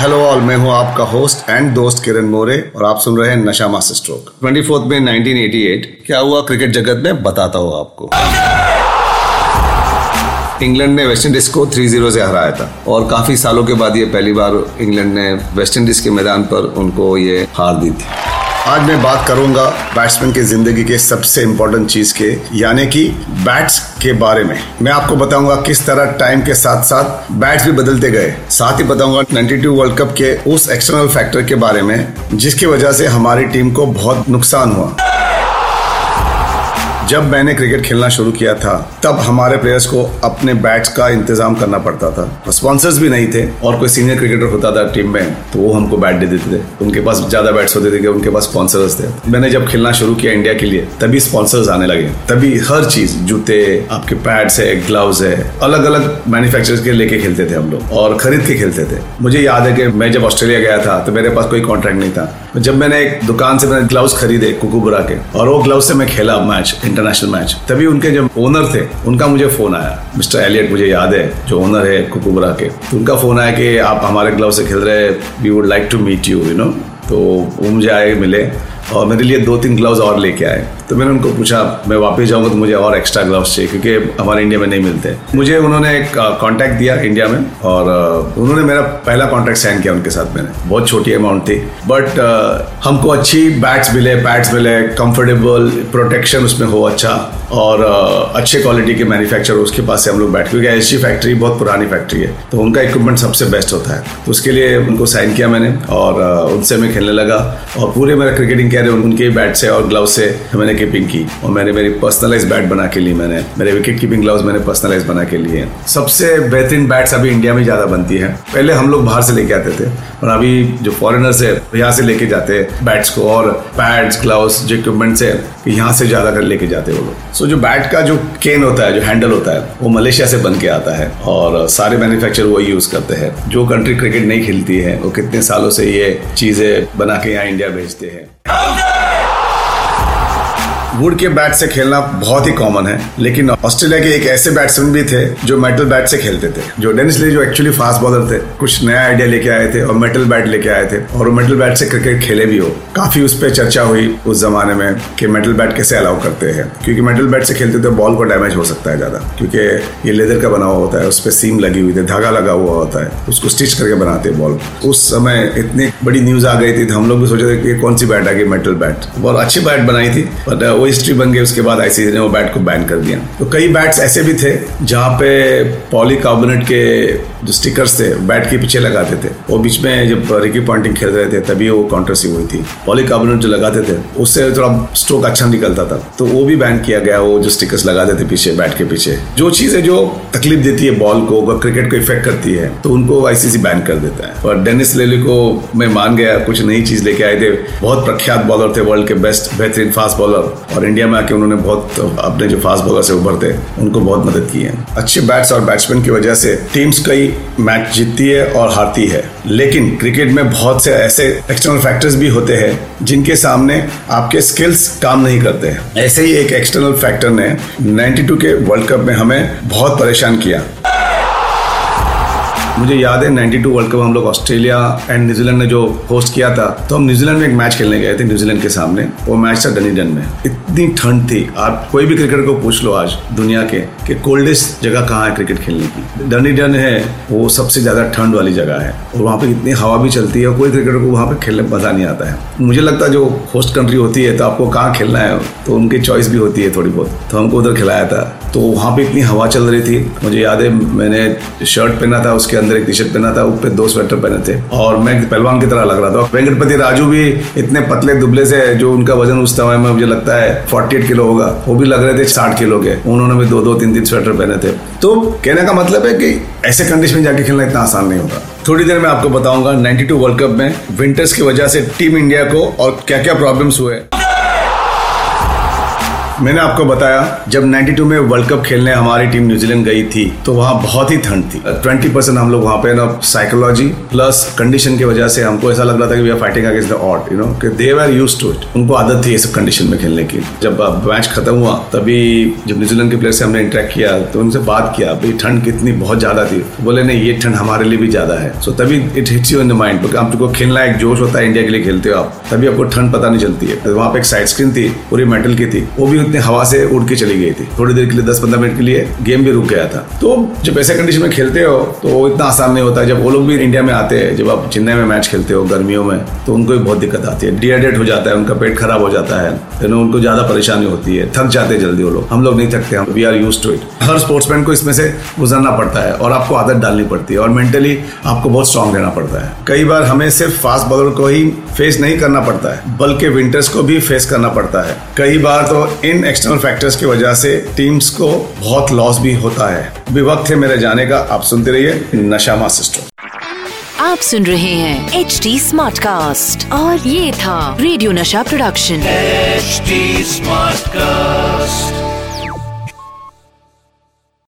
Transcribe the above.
Hello all मैं हूँ आपका होस्ट एंड दोस्त किरण मोरे और आप सुन रहे हैं नशा मास्टर स्ट्रोक 24 में 1988 क्या हुआ क्रिकेट जगत में? बताता हूँ आपको। इंग्लैंड ने वेस्ट इंडीज को 3-0 से हराया था और काफ़ी सालों के बाद ये पहली बार इंग्लैंड ने वेस्ट इंडीज के मैदान पर उनको ये हार दी थी। आज मैं बात करूँगा बैट्समैन की ज़िंदगी के सबसे इम्पोर्टेंट चीज़ के, यानी कि बैट्स के बारे में। मैं आपको बताऊँगा किस तरह टाइम के साथ साथ बैट्स भी बदलते गए। साथ ही बताऊँगा 92 वर्ल्ड कप के उस एक्सटर्नल फैक्टर के बारे में, जिसकी वजह से हमारी टीम को बहुत नुकसान हुआ। जब मैंने क्रिकेट खेलना शुरू किया था, तब हमारे प्लेयर्स को अपने बैट्स का इंतज़ाम करना पड़ता था। स्पॉन्सर्स भी नहीं थे और कोई सीनियर क्रिकेटर होता था टीम में तो वो हमको बैट दे देते थे। उनके पास ज़्यादा बैट्स होते थे उनके पास स्पॉन्सर्स थे। मैंने जब खेलना शुरू किया इंडिया के लिए, तभी स्पॉन्सर्स आने लगे। तभी हर चीज़, जूते, आपके पैड्स है ग्लव्स है अलग अलग मैन्युफैक्चरर्स के लेके खेलते थे हम लोग और खरीद के खेलते थे। मुझे याद है कि मैं जब ऑस्ट्रेलिया गया था तो मेरे पास कोई कॉन्ट्रैक्ट नहीं था। जब मैंने एक दुकान से मैंने ग्लव्स खरीदे कुकुबरा के, और वो ग्लव्स से मैं खेला मैच इंटरनेशनल मैच तभी उनके जब ओनर थे, उनका मुझे फ़ोन आया। मिस्टर एलियट मुझे याद है, जो ओनर है कुकुबरा के तो उनका फ़ोन आया कि आप हमारे ग्लव से खेल रहे हैं we would like to meet you you know तो वो मुझे आए, मिले, और मेरे लिए दो तीन ग्लव्स और लेके आए। तो मैंने उनको पूछा, मैं वापस जाऊँगा तो मुझे और एक्स्ट्रा ग्लव्स चाहिए, क्योंकि हमारे इंडिया में नहीं मिलते. मुझे उन्होंने एक कॉन्टैक्ट दिया इंडिया में और उन्होंने मेरा पहला कॉन्ट्रैक्ट साइन किया उनके साथ मैंने। बहुत छोटी अमाउंट थी बट हमको अच्छी बैट्स मिले पैड्स मिले कंफर्टेबल प्रोटेक्शन उसमें हो अच्छा और अच्छे क्वालिटी के मैन्युफैक्चर उसके पास से हम लोग बैठ क्योंकि एस फैक्ट्री बहुत पुरानी फैक्ट्री है तो उनका इक्विपमेंट सबसे बेस्ट होता है। तो उसके लिए उनको साइन किया मैंने और उनसे मैं खेलने लगा और पूरे मेरा क्रिकेटिंग कैरियर उनके बैट से और ग्लव से मैंने कीपिंग की और मैंने मेरी पर्सनलाइज बैट बना के ली मैंने। मेरे विकेट कीपिंग ग्लव्स मैंने पर्सनलाइज बना के लिए। सबसे बेहतरीन बैट्स अभी इंडिया में ज़्यादा बनती है। पहले हम लोग बाहर से लेके आते थे और अभी जो फॉरेनर्स है यहाँ से लेके जाते हैं बैट्स को और पैड्स ग्लव्स जो इक्विपमेंट्स है यहाँ से ज़्यादा कर लेके जाते हैं वो लोग। सो जो बैट का जो केन होता है, जो हैंडल होता है, वो मलेशिया से बन के आता है और सारे मैन्युफैक्चर वो यूज़ करते हैं। जो कंट्री क्रिकेट नहीं खेलती है, वो कितने सालों से ये चीज़ें बना के यहाँ इंडिया भेजते हैं। वुड के बैट से खेलना बहुत ही कॉमन है, लेकिन ऑस्ट्रेलिया के एक ऐसे बैट्समैन भी थे जो मेटल बैट से खेलते थे, जो डेनिस ली जो एक्चुअली फास्ट बॉलर थे, कुछ नया आइडिया लेके आए थे और मेटल बैट लेके आए थे और वो मेटल बैट से क्रिकेट खेले भी हो। काफ़ी उस पर चर्चा हुई उस जमाने में कि मेटल बैट कैसे अलाउ करते हैं, क्योंकि मेटल बैट से खेलते तो बॉल को डैमेज हो सकता है ज़्यादा, क्योंकि ये लेदर का बना हुआ होता है, उस पर सीम लगी हुई थी, धागा लगा हुआ होता है, उसको स्टिच करके बनाते हैं बॉल उस समय इतनी बड़ी न्यूज़ आ गई थी तो हम लोग भी सोचे थे कि कौन सी बैट आ गई मेटल बैट बहुत अच्छी बैट बनाई थी बट वो हिस्ट्री बन गई, उसके बाद आईसीसी ने वो बैट को बैन कर दिया। तो कई बैट्स ऐसे भी थे, जहाँ पे पॉलीकार्बोनेट के जो स्टिकर्स थे बैट के पीछे लगाते थे। वो बीच में जब रिकी पॉइंटिंग खेल रहे थे, तभी वो कॉन्ट्रोसी हुई थी। पॉलीकार्बोनेट जो लगाते थे, उससे थोड़ा स्ट्रोक अच्छा निकलता था। तो वो भी बैन किया गया, वो जो स्टिकर्स लगाते थे पीछे बैट के पीछे। जो चीज़ें जो तकलीफ़ देती है बॉल को क्रिकेट को इफ़ेक्ट करती है तो उनको आईसीसी बैन कर देता है। और डेनिस लेली को मैं मान गया, कुछ नई चीज़ लेके आए थे। बहुत प्रख्यात बॉलर थे वर्ल्ड के बेस्ट बेहतरीन फास्ट बॉलर और इंडिया में आके उन्होंने बहुत, अपने जो फास्ट बॉलर से उभरते, उनको बहुत मदद की है। अच्छे बैट्स और बैट्समैन की वजह से टीम्स कई मैच जीतती है और हारती है। लेकिन क्रिकेट में बहुत से ऐसे एक्सटर्नल फैक्टर्स भी होते हैं, जिनके सामने आपके स्किल्स काम नहीं करते। ऐसे ही एक एक्सटर्नल फैक्टर ने 92 के वर्ल्ड कप में हमें बहुत परेशान किया। मुझे याद है 92 वर्ल्ड कप हम लोग ऑस्ट्रेलिया एंड न्यूजीलैंड ने जो होस्ट किया था तो हम न्यूजीलैंड में एक मैच खेलने गए थे, न्यूजीलैंड के सामने। वो मैच था डनीडन में। इतनी ठंड थी। आप कोई भी क्रिकेटर को पूछ लो आज दुनिया के, कि कोल्डेस्ट जगह कहाँ है क्रिकेट खेलने की? डनीडन है, वो सबसे ज़्यादा ठंड वाली जगह है। और वहाँ पे इतनी हवा भी चलती है कोई क्रिकेटर को वहाँ पे खेलने में मज़ा नहीं आता है। मुझे लगता है जो होस्ट कंट्री होती है तो आपको कहाँ खेलना है तो उनकी चॉइस भी होती है थोड़ी बहुत। तो हमको उधर खिलाया था। तो वहाँ पे इतनी हवा चल रही थी। मुझे याद है, मैंने शर्ट पहना था, उसके अंदर एक टी शर्ट पहना था, ऊपर दो स्वेटर पहने थे। और मैं पहलवान की तरह लग रहा था। वेंकटपति राजू भी इतने पतले दुबले से जो उनका वज़न उस समय में मुझे लगता है फोर्टी एट किलो होगा, वो भी लग रहे थे साठ किलो के। उन्होंने भी दो दो, तीन तीन स्वेटर पहने थे। तो कहने का मतलब है कि ऐसे कंडीशन में जाके खेलना इतना आसान नहीं होगा। थोड़ी देर में आपको बताऊँगा 92 वर्ल्ड कप में विंटर्स की वजह से टीम इंडिया को और क्या क्या प्रॉब्लम्स हुए। मैंने आपको बताया, जब 92 में वर्ल्ड कप खेलने हमारी टीम न्यूजीलैंड गई थी तो वहाँ बहुत ही ठंड थी। 20 परसेंट हम लोग वहाँ पे ना साइकोलॉजी प्लस कंडीशन की वजह से हमको ऐसा लग रहा था कि we are fighting against the odd you know कि they are used to it उनको आदत थी सब कंडीशन में खेलने की। जब मैच खत्म हुआ, तभी जब न्यूजीलैंड के प्लेयर से हमने इंटरेक्ट किया तो उनसे बात किया, भाई, ठंड कितनी बहुत ज़्यादा थी। बोले, नहीं, ये ठंड हमारे लिए भी ज़्यादा है। सो तभी it hits you in the mind क्योंकि आपको खेलना एक जोश होता है इंडिया के लिए खेलते हो आप, तभी आपको ठंड पता नहीं चलती है। वहाँ पे एक साइड स्क्रीन थी, पूरी मेटल की थी, वो भी उतनी हवा से उड़ के चली गई थी। थोड़ी देर के लिए दस पंद्रह मिनट के लिए गेम भी रुक गया था। तो जब ऐसे कंडीशन में खेलते हो तो इतना आसान नहीं होता। जब वो लोग भी इंडिया में आते हैं, जब आप चेन्नई में मैच खेलते हो, गर्मियों में तो उनको भी बहुत दिक्कत आती है। डिहाइड्रेट हो जाता है, उनका पेट खराब हो जाता है। यू उनको ज़्यादा परेशानी होती है। थक जाते हैं जल्दी वो लोग। हम लोग नहीं थकते, हम we are used to it her sportsman को इसमें से गुजरना पड़ता है और आपको आदत डालनी पड़ती है और मेंटली आपको बहुत स्ट्रांग रहना पड़ता है। कई बार हमें सिर्फ़ फास्ट बॉलर को ही फेस नहीं करना पड़ता है, बल्कि विंटर्स को भी फेस करना पड़ता है। कई बार तो इन एक्सटर्नल फैक्टर्स की वजह से टीम्स को बहुत लॉस भी होता है। विवक्त वक्त है मेरे जाने का आप सुनते रहिए नशा मास्टर आप सुन रहे हैं एच डी स्मार्ट कास्ट और ये था रेडियो नशा प्रोडक्शन एच स्मार्ट Smartcast.